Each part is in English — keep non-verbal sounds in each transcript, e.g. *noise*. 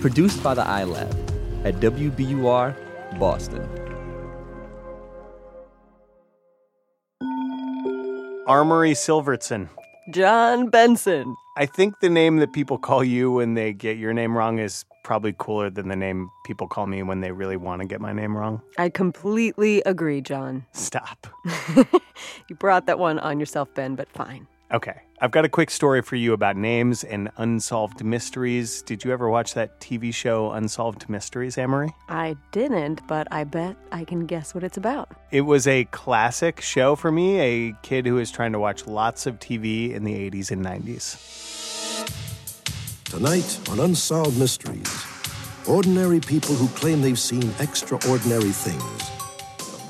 Produced by the iLab at WBUR Boston. Armory Silvertson. John Benson. I think the name that people call you when they get your name wrong is probably cooler than the name people call me when they really want to get my name wrong. I completely agree, John. Stop. *laughs* you brought that one on yourself, Ben, but fine. Okay. I've got a quick story for you about names and unsolved mysteries. Did you ever watch that TV show Unsolved Mysteries, Amory? I didn't, but I bet I can guess what it's about. It was a classic show for me, a kid who was trying to watch lots of TV in the 80s and 90s. Tonight on Unsolved Mysteries, ordinary people who claim they've seen extraordinary things.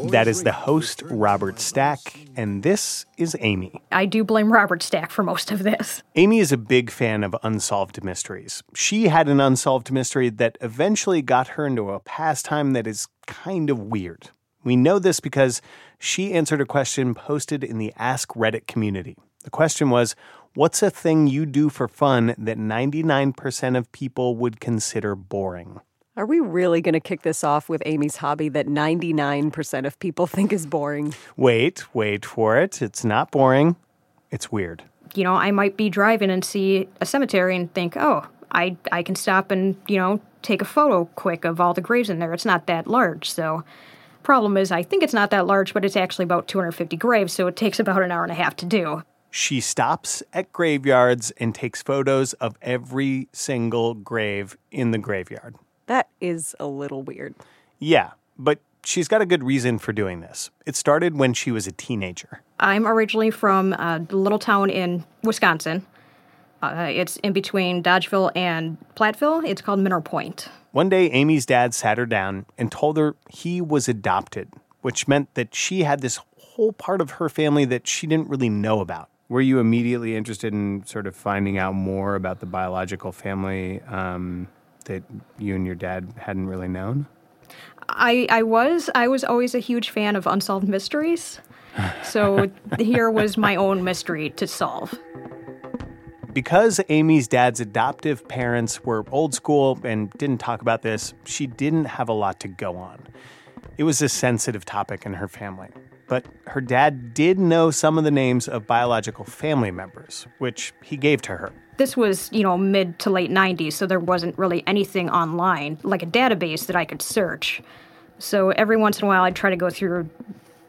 That is the host, Robert Stack, and this is Amy. I do blame Robert Stack for most of this. Amy is a big fan of unsolved mysteries. She had an unsolved mystery that eventually got her into a pastime that is kind of weird. We know this because she answered a question posted in the Ask Reddit community. The question was What's a thing you do for fun that 99% of people would consider boring? Are we really going to kick this off with Amy's hobby that 99% of people *laughs* think is boring? Wait, wait for it. It's not boring. It's weird. You know, I might be driving and see a cemetery and think, oh, I, I can stop and, you know, take a photo quick of all the graves in there. It's not that large. So, problem is, I think it's not that large, but it's actually about 250 graves, so it takes about an hour and a half to do. She stops at graveyards and takes photos of every single grave in the graveyard. That is a little weird. Yeah, but she's got a good reason for doing this. It started when she was a teenager. I'm originally from a little town in Wisconsin. Uh, it's in between Dodgeville and Platteville. It's called Mineral Point. One day, Amy's dad sat her down and told her he was adopted, which meant that she had this whole part of her family that she didn't really know about. Were you immediately interested in sort of finding out more about the biological family um, that you and your dad hadn't really known? I, I was I was always a huge fan of unsolved mysteries. So *laughs* here was my own mystery to solve. Because Amy's dad's adoptive parents were old school and didn't talk about this, she didn't have a lot to go on. It was a sensitive topic in her family. But her dad did know some of the names of biological family members, which he gave to her. This was, you know, mid to late 90s, so there wasn't really anything online, like a database that I could search. So every once in a while, I'd try to go through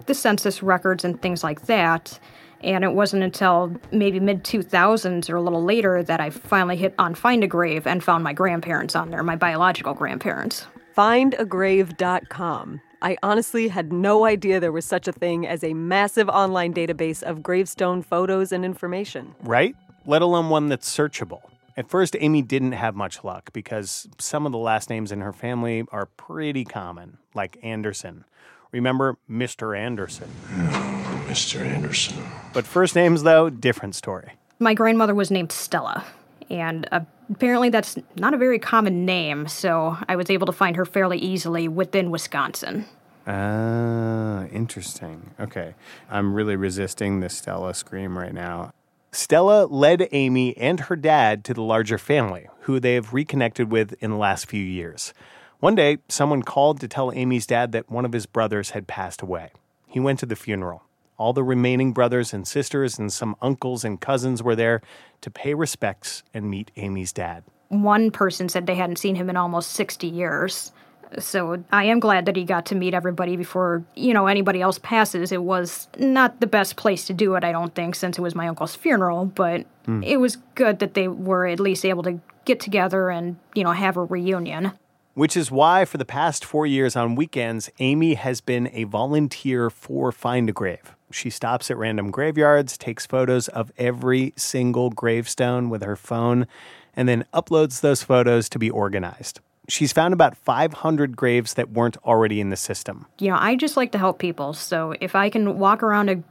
the census records and things like that. And it wasn't until maybe mid 2000s or a little later that I finally hit on Find a Grave and found my grandparents on there, my biological grandparents. Findagrave.com. I honestly had no idea there was such a thing as a massive online database of gravestone photos and information. Right? Let alone one that's searchable. At first, Amy didn't have much luck because some of the last names in her family are pretty common, like Anderson. Remember Mr. Anderson? Hmm, Mr. Anderson. But first names, though, different story. My grandmother was named Stella, and apparently that's not a very common name, so I was able to find her fairly easily within Wisconsin. Ah, interesting. Okay. I'm really resisting the Stella scream right now. Stella led Amy and her dad to the larger family, who they have reconnected with in the last few years. One day, someone called to tell Amy's dad that one of his brothers had passed away. He went to the funeral. All the remaining brothers and sisters and some uncles and cousins were there to pay respects and meet Amy's dad. One person said they hadn't seen him in almost 60 years. So I am glad that he got to meet everybody before, you know, anybody else passes. It was not the best place to do it, I don't think, since it was my uncle's funeral, but mm. it was good that they were at least able to get together and, you know, have a reunion. Which is why, for the past four years on weekends, Amy has been a volunteer for Find a Grave. She stops at random graveyards, takes photos of every single gravestone with her phone, and then uploads those photos to be organized. She's found about 500 graves that weren't already in the system. You know, I just like to help people. So if I can walk around a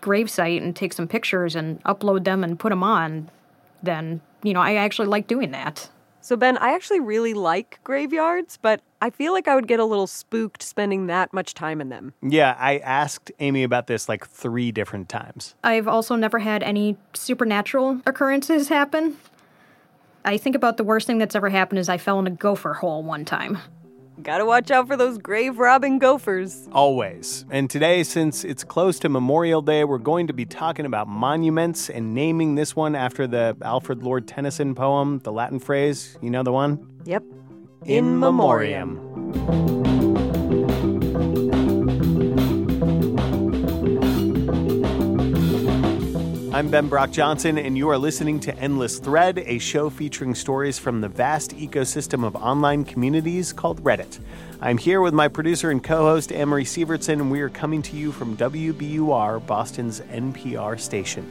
gravesite and take some pictures and upload them and put them on, then, you know, I actually like doing that. So, Ben, I actually really like graveyards, but I feel like I would get a little spooked spending that much time in them. Yeah, I asked Amy about this like three different times. I've also never had any supernatural occurrences happen. I think about the worst thing that's ever happened is I fell in a gopher hole one time. Gotta watch out for those grave robbing gophers. Always. And today, since it's close to Memorial Day, we're going to be talking about monuments and naming this one after the Alfred Lord Tennyson poem, the Latin phrase. You know the one? Yep. In memoriam. I'm Ben Brock Johnson, and you are listening to Endless Thread, a show featuring stories from the vast ecosystem of online communities called Reddit. I'm here with my producer and co host, Amory Sievertson, and we are coming to you from WBUR, Boston's NPR station.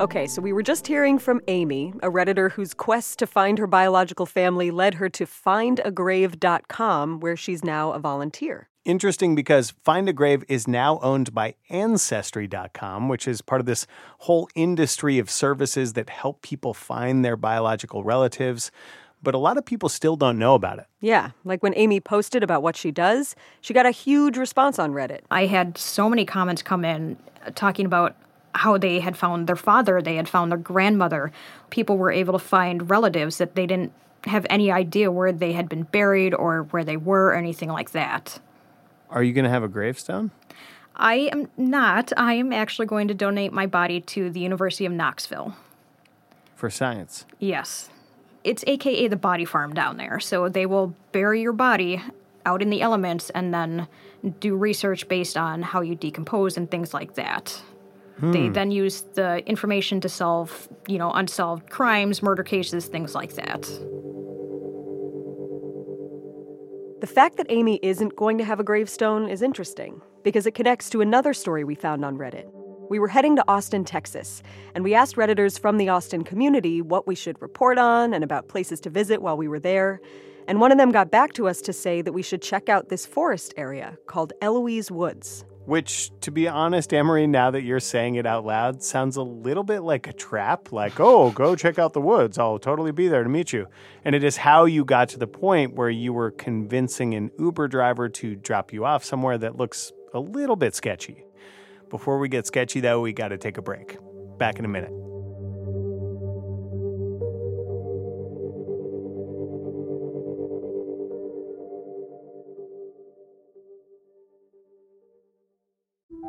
Okay, so we were just hearing from Amy, a Redditor whose quest to find her biological family led her to findagrave.com, where she's now a volunteer. Interesting because Find a Grave is now owned by Ancestry.com, which is part of this whole industry of services that help people find their biological relatives. But a lot of people still don't know about it. Yeah, like when Amy posted about what she does, she got a huge response on Reddit. I had so many comments come in uh, talking about how they had found their father, they had found their grandmother. People were able to find relatives that they didn't have any idea where they had been buried or where they were or anything like that. Are you going to have a gravestone? I am not. I am actually going to donate my body to the University of Knoxville. For science? Yes. It's AKA the body farm down there. So they will bury your body out in the elements and then do research based on how you decompose and things like that. They hmm. then use the information to solve, you know, unsolved crimes, murder cases, things like that. The fact that Amy isn't going to have a gravestone is interesting because it connects to another story we found on Reddit. We were heading to Austin, Texas, and we asked Redditors from the Austin community what we should report on and about places to visit while we were there. And one of them got back to us to say that we should check out this forest area called Eloise Woods. Which, to be honest, Emery, now that you're saying it out loud, sounds a little bit like a trap. Like, oh, go check out the woods. I'll totally be there to meet you. And it is how you got to the point where you were convincing an Uber driver to drop you off somewhere that looks a little bit sketchy. Before we get sketchy, though, we got to take a break. Back in a minute.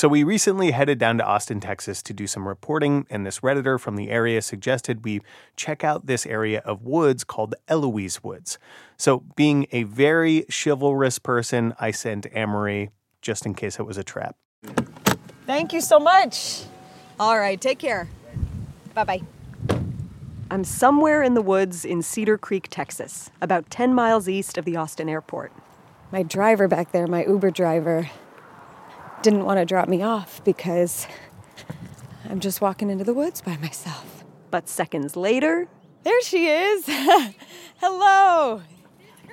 So, we recently headed down to Austin, Texas to do some reporting, and this Redditor from the area suggested we check out this area of woods called Eloise Woods. So, being a very chivalrous person, I sent Amory just in case it was a trap. Thank you so much. All right, take care. Bye bye. I'm somewhere in the woods in Cedar Creek, Texas, about 10 miles east of the Austin airport. My driver back there, my Uber driver, didn't want to drop me off because I'm just walking into the woods by myself. But seconds later, there she is. *laughs* Hello.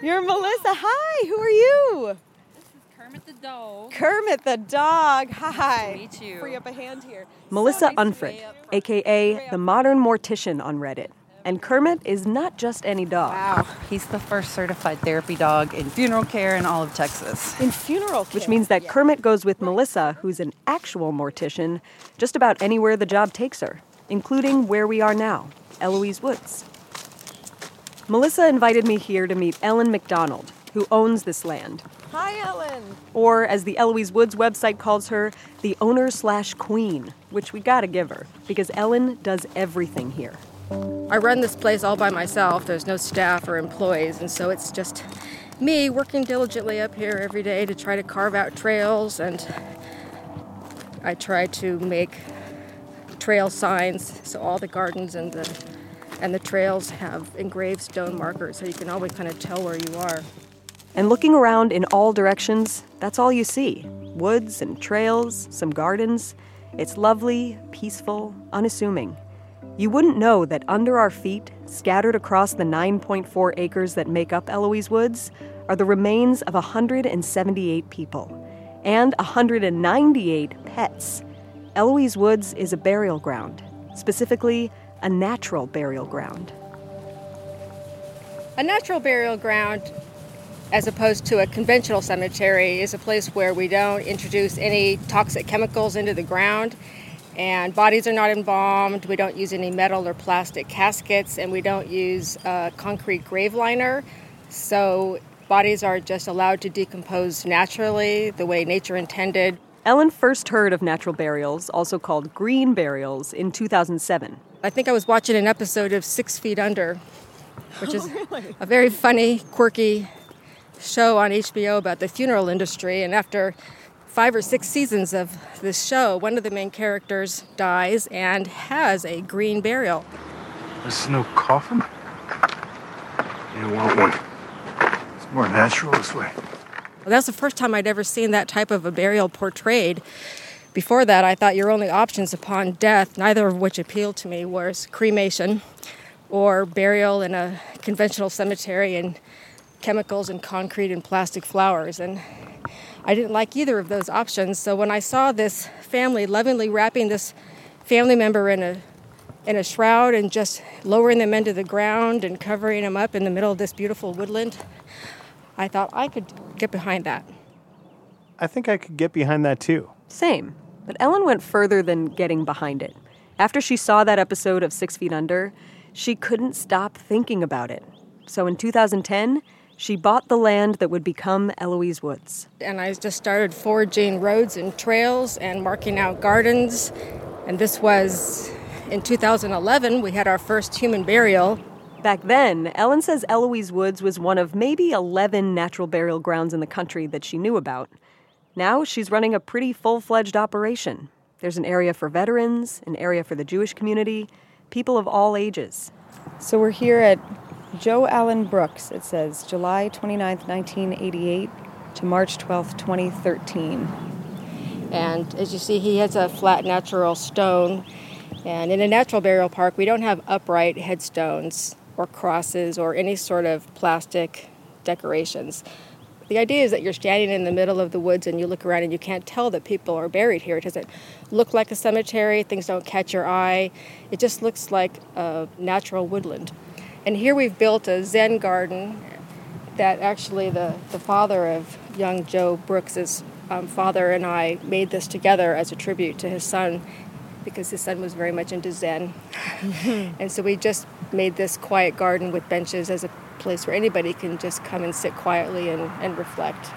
You're Melissa. Hi, who are you? This is Kermit the dog. Kermit the dog. Hi. meet you. Free up a hand here. Melissa Unfred, aka the modern mortician on Reddit. And Kermit is not just any dog. Wow, he's the first certified therapy dog in funeral care in all of Texas. In funeral care. Which means that Kermit goes with Melissa, who's an actual mortician, just about anywhere the job takes her, including where we are now, Eloise Woods. Melissa invited me here to meet Ellen McDonald, who owns this land. Hi, Ellen. Or, as the Eloise Woods website calls her, the owner slash queen, which we gotta give her, because Ellen does everything here. I run this place all by myself. There's no staff or employees, and so it's just me working diligently up here every day to try to carve out trails and I try to make trail signs so all the gardens and the and the trails have engraved stone markers so you can always kind of tell where you are. And looking around in all directions, that's all you see woods and trails, some gardens. It's lovely, peaceful, unassuming. You wouldn't know that under our feet, scattered across the 9.4 acres that make up Eloise Woods, are the remains of 178 people and 198 pets. Eloise Woods is a burial ground, specifically, a natural burial ground. A natural burial ground, as opposed to a conventional cemetery, is a place where we don't introduce any toxic chemicals into the ground and bodies are not embalmed. We don't use any metal or plastic caskets, and we don't use a concrete grave liner. So bodies are just allowed to decompose naturally, the way nature intended. Ellen first heard of natural burials, also called green burials, in 2007. I think I was watching an episode of Six Feet Under, which is Oh, *laughs* really? a very funny, quirky show on HBO about the funeral industry. And after five or six seasons of this show, one of the main characters dies and has a green burial. There's no coffin? You don't want one. It's more natural this way. Well, that's the first time I'd ever seen that type of a burial portrayed. Before that, I thought your only options upon death, neither of which appealed to me, was cremation or burial in a conventional cemetery and chemicals and concrete and plastic flowers. And I didn't like either of those options. So when I saw this family lovingly wrapping this family member in a in a shroud and just lowering them into the ground and covering them up in the middle of this beautiful woodland, I thought I could get behind that. I think I could get behind that too. Same. But Ellen went further than getting behind it. After she saw that episode of Six Feet Under, she couldn't stop thinking about it. So in 2010, she bought the land that would become Eloise Woods. And I just started foraging roads and trails and marking out gardens. And this was in 2011, we had our first human burial. Back then, Ellen says Eloise Woods was one of maybe 11 natural burial grounds in the country that she knew about. Now she's running a pretty full fledged operation. There's an area for veterans, an area for the Jewish community, people of all ages. So we're here at Joe Allen Brooks, it says July 29, 1988 to March 12, 2013. And as you see, he has a flat natural stone. And in a natural burial park, we don't have upright headstones or crosses or any sort of plastic decorations. The idea is that you're standing in the middle of the woods and you look around and you can't tell that people are buried here. It doesn't look like a cemetery, things don't catch your eye. It just looks like a natural woodland. And here we've built a Zen garden that actually the, the father of young Joe Brooks's um, father and I made this together as a tribute to his son because his son was very much into Zen. *laughs* and so we just made this quiet garden with benches as a place where anybody can just come and sit quietly and, and reflect.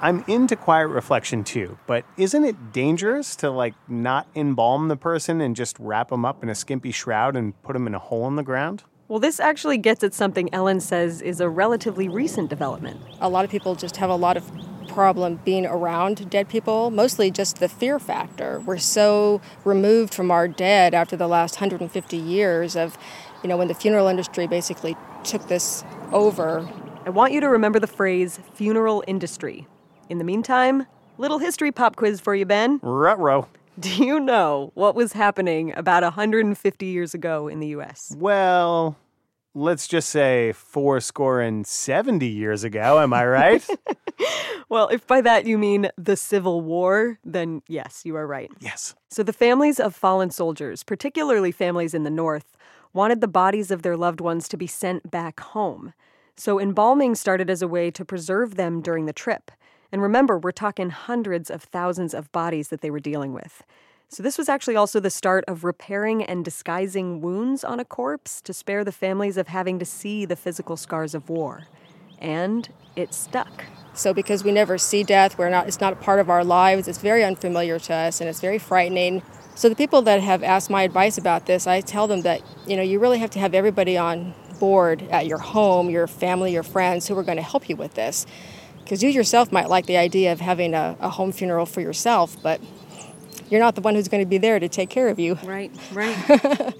I'm into quiet reflection too, but isn't it dangerous to like not embalm the person and just wrap them up in a skimpy shroud and put them in a hole in the ground? Well, this actually gets at something Ellen says is a relatively recent development. A lot of people just have a lot of problem being around dead people, mostly just the fear factor. We're so removed from our dead after the last 150 years of, you know, when the funeral industry basically took this over. I want you to remember the phrase funeral industry. In the meantime, little history pop quiz for you, Ben. Ruh-roh. Do you know what was happening about 150 years ago in the US? Well, let's just say four score and 70 years ago. Am I right? *laughs* well, if by that you mean the Civil War, then yes, you are right. Yes. So the families of fallen soldiers, particularly families in the North, wanted the bodies of their loved ones to be sent back home. So embalming started as a way to preserve them during the trip. And remember, we're talking hundreds of thousands of bodies that they were dealing with. So, this was actually also the start of repairing and disguising wounds on a corpse to spare the families of having to see the physical scars of war. And it stuck. So, because we never see death, we're not, it's not a part of our lives, it's very unfamiliar to us and it's very frightening. So, the people that have asked my advice about this, I tell them that, you know, you really have to have everybody on board at your home, your family, your friends who are going to help you with this. Because you yourself might like the idea of having a, a home funeral for yourself, but you're not the one who's going to be there to take care of you. Right, right. *laughs*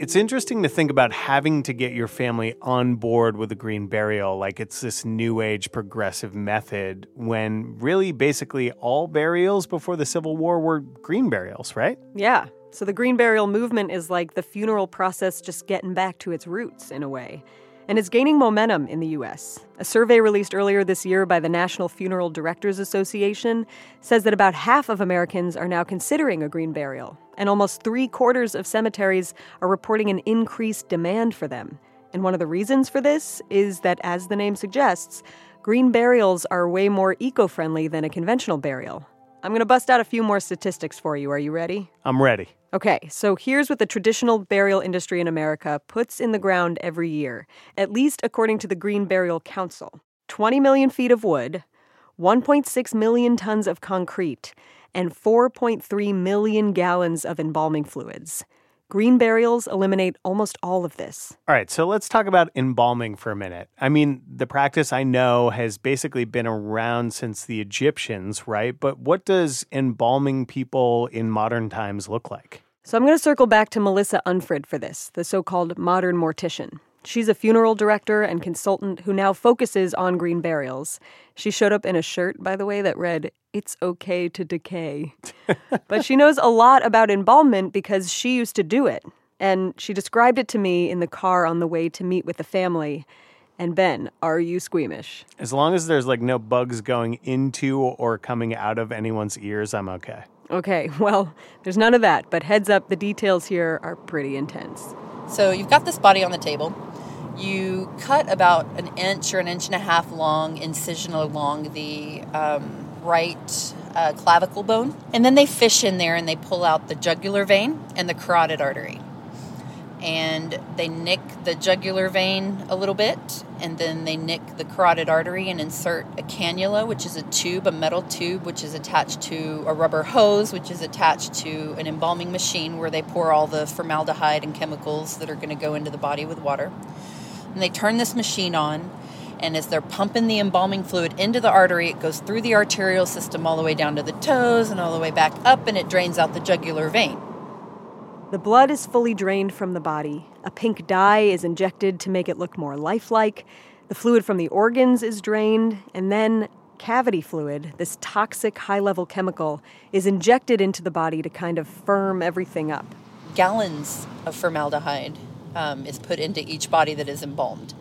it's interesting to think about having to get your family on board with a green burial like it's this new age progressive method when really basically all burials before the Civil War were green burials, right? Yeah. So the green burial movement is like the funeral process just getting back to its roots in a way and is gaining momentum in the U.S. A survey released earlier this year by the National Funeral Directors Association says that about half of Americans are now considering a green burial, and almost three quarters of cemeteries are reporting an increased demand for them. And one of the reasons for this is that, as the name suggests, green burials are way more eco friendly than a conventional burial. I'm going to bust out a few more statistics for you. Are you ready? I'm ready. Okay, so here's what the traditional burial industry in America puts in the ground every year, at least according to the Green Burial Council 20 million feet of wood, 1.6 million tons of concrete, and 4.3 million gallons of embalming fluids. Green burials eliminate almost all of this. All right, so let's talk about embalming for a minute. I mean, the practice I know has basically been around since the Egyptians, right? But what does embalming people in modern times look like? So I'm going to circle back to Melissa Unfred for this, the so called modern mortician. She's a funeral director and consultant who now focuses on green burials. She showed up in a shirt, by the way, that read, It's okay to decay. *laughs* but she knows a lot about embalmment because she used to do it. And she described it to me in the car on the way to meet with the family. And Ben, are you squeamish? As long as there's like no bugs going into or coming out of anyone's ears, I'm okay. Okay, *laughs* well, there's none of that, but heads up, the details here are pretty intense. So you've got this body on the table. You cut about an inch or an inch and a half long incision along the um, right uh, clavicle bone. And then they fish in there and they pull out the jugular vein and the carotid artery. And they nick the jugular vein a little bit, and then they nick the carotid artery and insert a cannula, which is a tube, a metal tube, which is attached to a rubber hose, which is attached to an embalming machine where they pour all the formaldehyde and chemicals that are going to go into the body with water. And they turn this machine on, and as they're pumping the embalming fluid into the artery, it goes through the arterial system all the way down to the toes and all the way back up, and it drains out the jugular vein. The blood is fully drained from the body. A pink dye is injected to make it look more lifelike. The fluid from the organs is drained, and then cavity fluid, this toxic high level chemical, is injected into the body to kind of firm everything up. Gallons of formaldehyde um, is put into each body that is embalmed.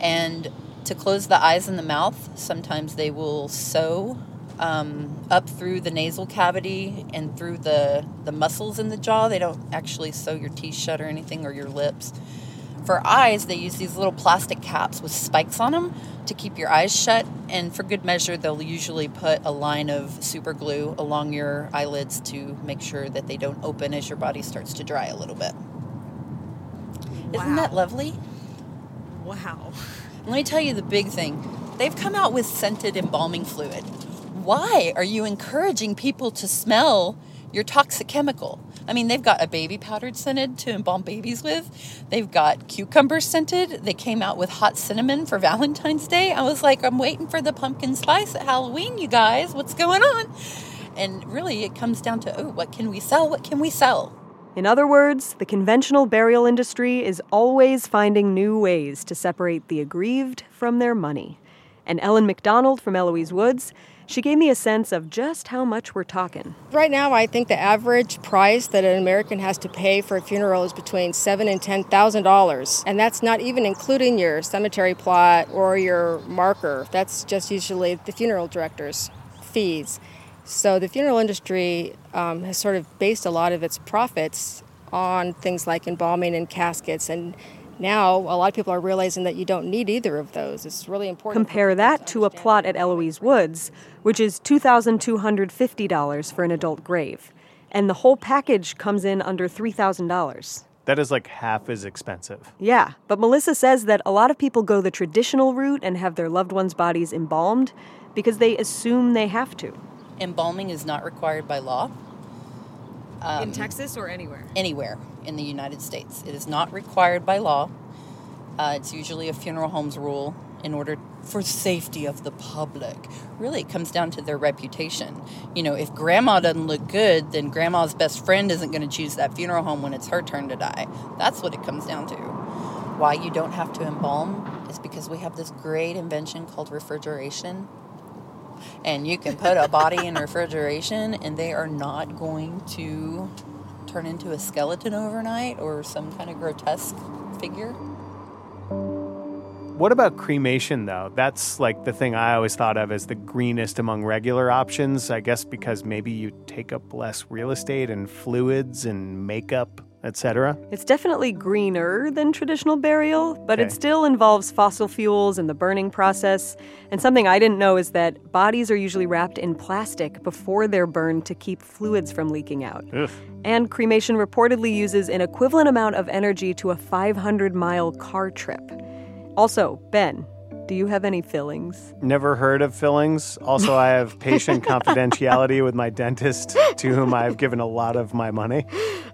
And to close the eyes and the mouth, sometimes they will sew um, up through the nasal cavity and through the, the muscles in the jaw. They don't actually sew your teeth shut or anything or your lips. For eyes, they use these little plastic caps with spikes on them to keep your eyes shut. And for good measure, they'll usually put a line of super glue along your eyelids to make sure that they don't open as your body starts to dry a little bit. Wow. Isn't that lovely? Wow. Let me tell you the big thing. They've come out with scented embalming fluid. Why are you encouraging people to smell your toxic chemical? I mean, they've got a baby powdered scented to embalm babies with. They've got cucumber scented. They came out with hot cinnamon for Valentine's Day. I was like, I'm waiting for the pumpkin spice at Halloween, you guys. What's going on? And really, it comes down to, oh, what can we sell? What can we sell? In other words, the conventional burial industry is always finding new ways to separate the aggrieved from their money. And Ellen McDonald from Eloise Woods, she gave me a sense of just how much we're talking. Right now, I think the average price that an American has to pay for a funeral is between seven and ten thousand dollars, and that's not even including your cemetery plot or your marker. That's just usually the funeral director's fees. So the funeral industry um, has sort of based a lot of its profits on things like embalming and caskets and now a lot of people are realizing that you don't need either of those. It's really important. Compare that to a plot at Eloise Woods, which is $2,250 for an adult grave. And the whole package comes in under $3,000. That is like half as expensive. Yeah, but Melissa says that a lot of people go the traditional route and have their loved ones' bodies embalmed because they assume they have to. Embalming is not required by law. Um, in Texas or anywhere? Anywhere in the United States. It is not required by law. Uh, it's usually a funeral home's rule in order for safety of the public. Really, it comes down to their reputation. You know, if grandma doesn't look good, then grandma's best friend isn't going to choose that funeral home when it's her turn to die. That's what it comes down to. Why you don't have to embalm is because we have this great invention called refrigeration. And you can put a body in refrigeration, and they are not going to turn into a skeleton overnight or some kind of grotesque figure. What about cremation, though? That's like the thing I always thought of as the greenest among regular options. I guess because maybe you take up less real estate and fluids and makeup etc. It's definitely greener than traditional burial, but okay. it still involves fossil fuels and the burning process. And something I didn't know is that bodies are usually wrapped in plastic before they're burned to keep fluids from leaking out. Ugh. And cremation reportedly uses an equivalent amount of energy to a 500 mile car trip. Also, Ben, do you have any fillings? Never heard of fillings. Also, I have patient *laughs* confidentiality with my dentist, to whom I've given a lot of my money.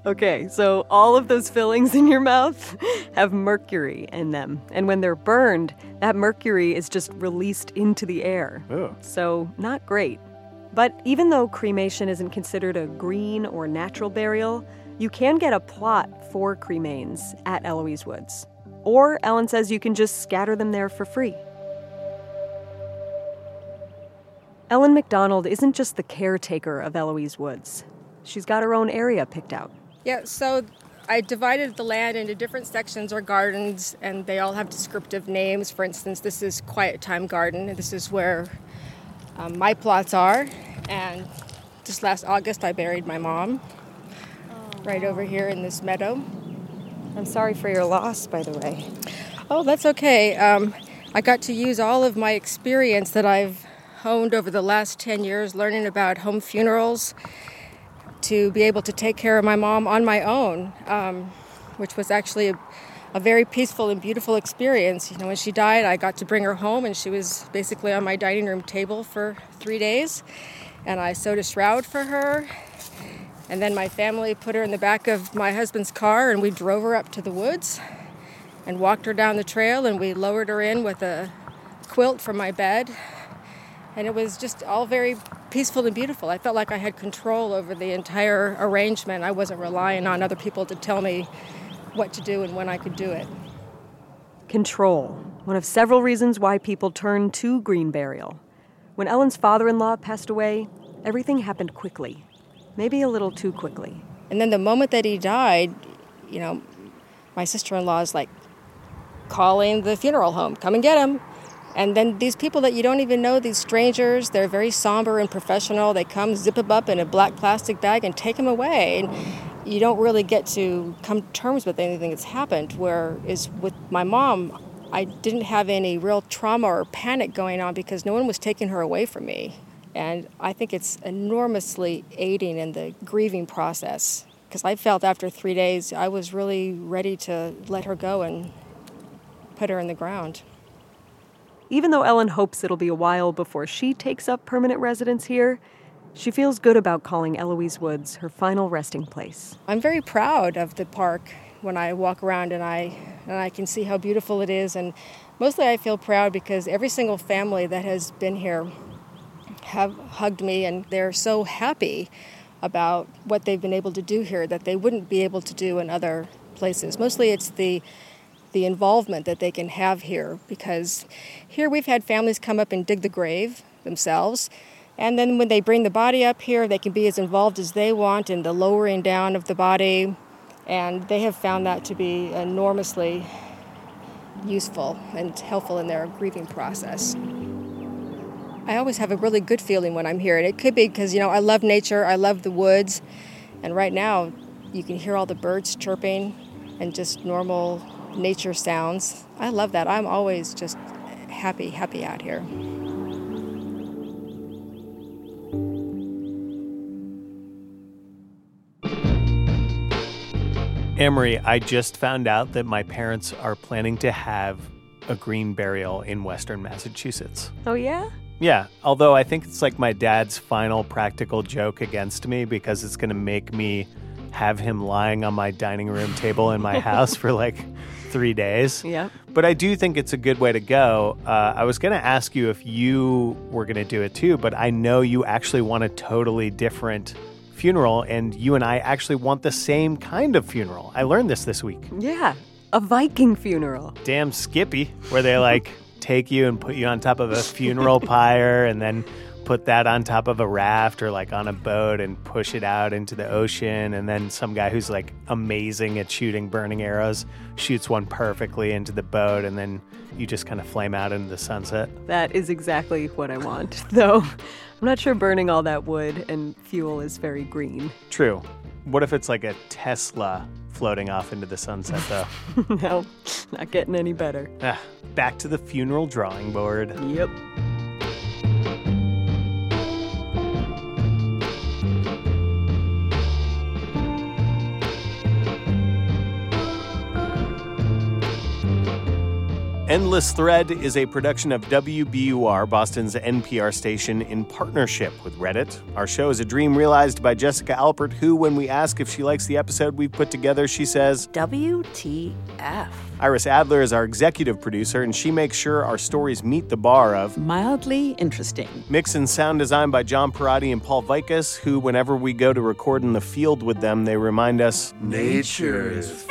Okay, so all of those fillings in your mouth have mercury in them. And when they're burned, that mercury is just released into the air. Ooh. So, not great. But even though cremation isn't considered a green or natural burial, you can get a plot for cremains at Eloise Woods. Or Ellen says you can just scatter them there for free. Ellen McDonald isn't just the caretaker of Eloise Woods. She's got her own area picked out. Yeah, so I divided the land into different sections or gardens, and they all have descriptive names. For instance, this is Quiet Time Garden, and this is where um, my plots are. And just last August, I buried my mom oh, right over here in this meadow. I'm sorry for your loss, by the way. Oh, that's okay. Um, I got to use all of my experience that I've honed over the last 10 years learning about home funerals to be able to take care of my mom on my own, um, which was actually a, a, very peaceful and beautiful experience. You know, when she died, I got to bring her home, and she was basically on my dining room table for three days. And I sewed a shroud for her. And then my family put her in the back of my husband's car, and we drove her up to the woods and walked her down the trail, and we lowered her in with a quilt from my bed and it was just all very peaceful and beautiful. I felt like I had control over the entire arrangement. I wasn't relying on other people to tell me what to do and when I could do it. Control, one of several reasons why people turn to green burial. When Ellen's father in law passed away, everything happened quickly, maybe a little too quickly. And then the moment that he died, you know, my sister in law is like calling the funeral home, come and get him. And then these people that you don't even know, these strangers, they're very somber and professional. They come, zip them up in a black plastic bag, and take them away. And you don't really get to come to terms with anything that's happened. Whereas with my mom, I didn't have any real trauma or panic going on because no one was taking her away from me. And I think it's enormously aiding in the grieving process because I felt after three days I was really ready to let her go and put her in the ground. Even though Ellen hopes it'll be a while before she takes up permanent residence here, she feels good about calling Eloise Woods her final resting place. I'm very proud of the park when I walk around and I and I can see how beautiful it is and mostly I feel proud because every single family that has been here have hugged me and they're so happy about what they've been able to do here that they wouldn't be able to do in other places. Mostly it's the the involvement that they can have here because here we've had families come up and dig the grave themselves. And then when they bring the body up here, they can be as involved as they want in the lowering down of the body. And they have found that to be enormously useful and helpful in their grieving process. I always have a really good feeling when I'm here. And it could be because, you know, I love nature, I love the woods. And right now, you can hear all the birds chirping and just normal nature sounds. I love that. I'm always just happy, happy out here. Amory, I just found out that my parents are planning to have a green burial in Western Massachusetts. Oh, yeah? Yeah, although I think it's like my dad's final practical joke against me because it's going to make me have him lying on my dining room table in my *laughs* house for like three days. Yep. But I do think it's a good way to go. Uh, I was going to ask you if you were going to do it too, but I know you actually want a totally different funeral, and you and I actually want the same kind of funeral. I learned this this week. Yeah, a Viking funeral. Damn Skippy, where they like *laughs* take you and put you on top of a funeral pyre and then put that on top of a raft or like on a boat and push it out into the ocean. And then some guy who's like amazing at shooting burning arrows shoots one perfectly into the boat. And then you just kind of flame out into the sunset. That is exactly what I want, *laughs* though. I'm not sure burning all that wood and fuel is very green. True. What if it's like a Tesla floating off into the sunset, though? *laughs* no, not getting any better. Ah, back to the funeral drawing board. Yep. Endless Thread is a production of WBUR, Boston's NPR station, in partnership with Reddit. Our show is a dream realized by Jessica Alpert, who, when we ask if she likes the episode we've put together, she says, WTF. Iris Adler is our executive producer, and she makes sure our stories meet the bar of mildly interesting. Mix and sound design by John Parati and Paul Vaitkus, who, whenever we go to record in the field with them, they remind us nature is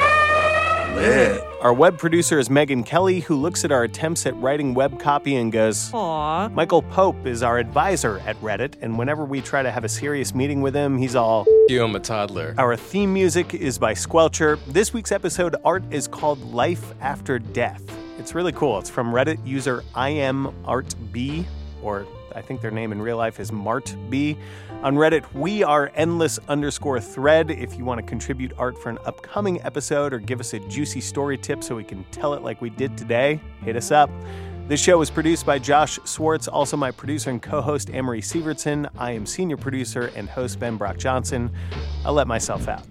lit. Our web producer is Megan Kelly, who looks at our attempts at writing web copy and goes, Aww. Michael Pope is our advisor at Reddit, and whenever we try to have a serious meeting with him, he's all, You, I'm a toddler. Our theme music is by Squelcher. This week's episode art is called Life After Death. It's really cool. It's from Reddit user I am Art B, or I think their name in real life is Mart B. On Reddit, we are endless underscore thread. If you want to contribute art for an upcoming episode or give us a juicy story tip so we can tell it like we did today, hit us up. This show was produced by Josh Swartz, also my producer and co host Amory Sievertson. I am senior producer and host Ben Brock Johnson. I'll let myself out.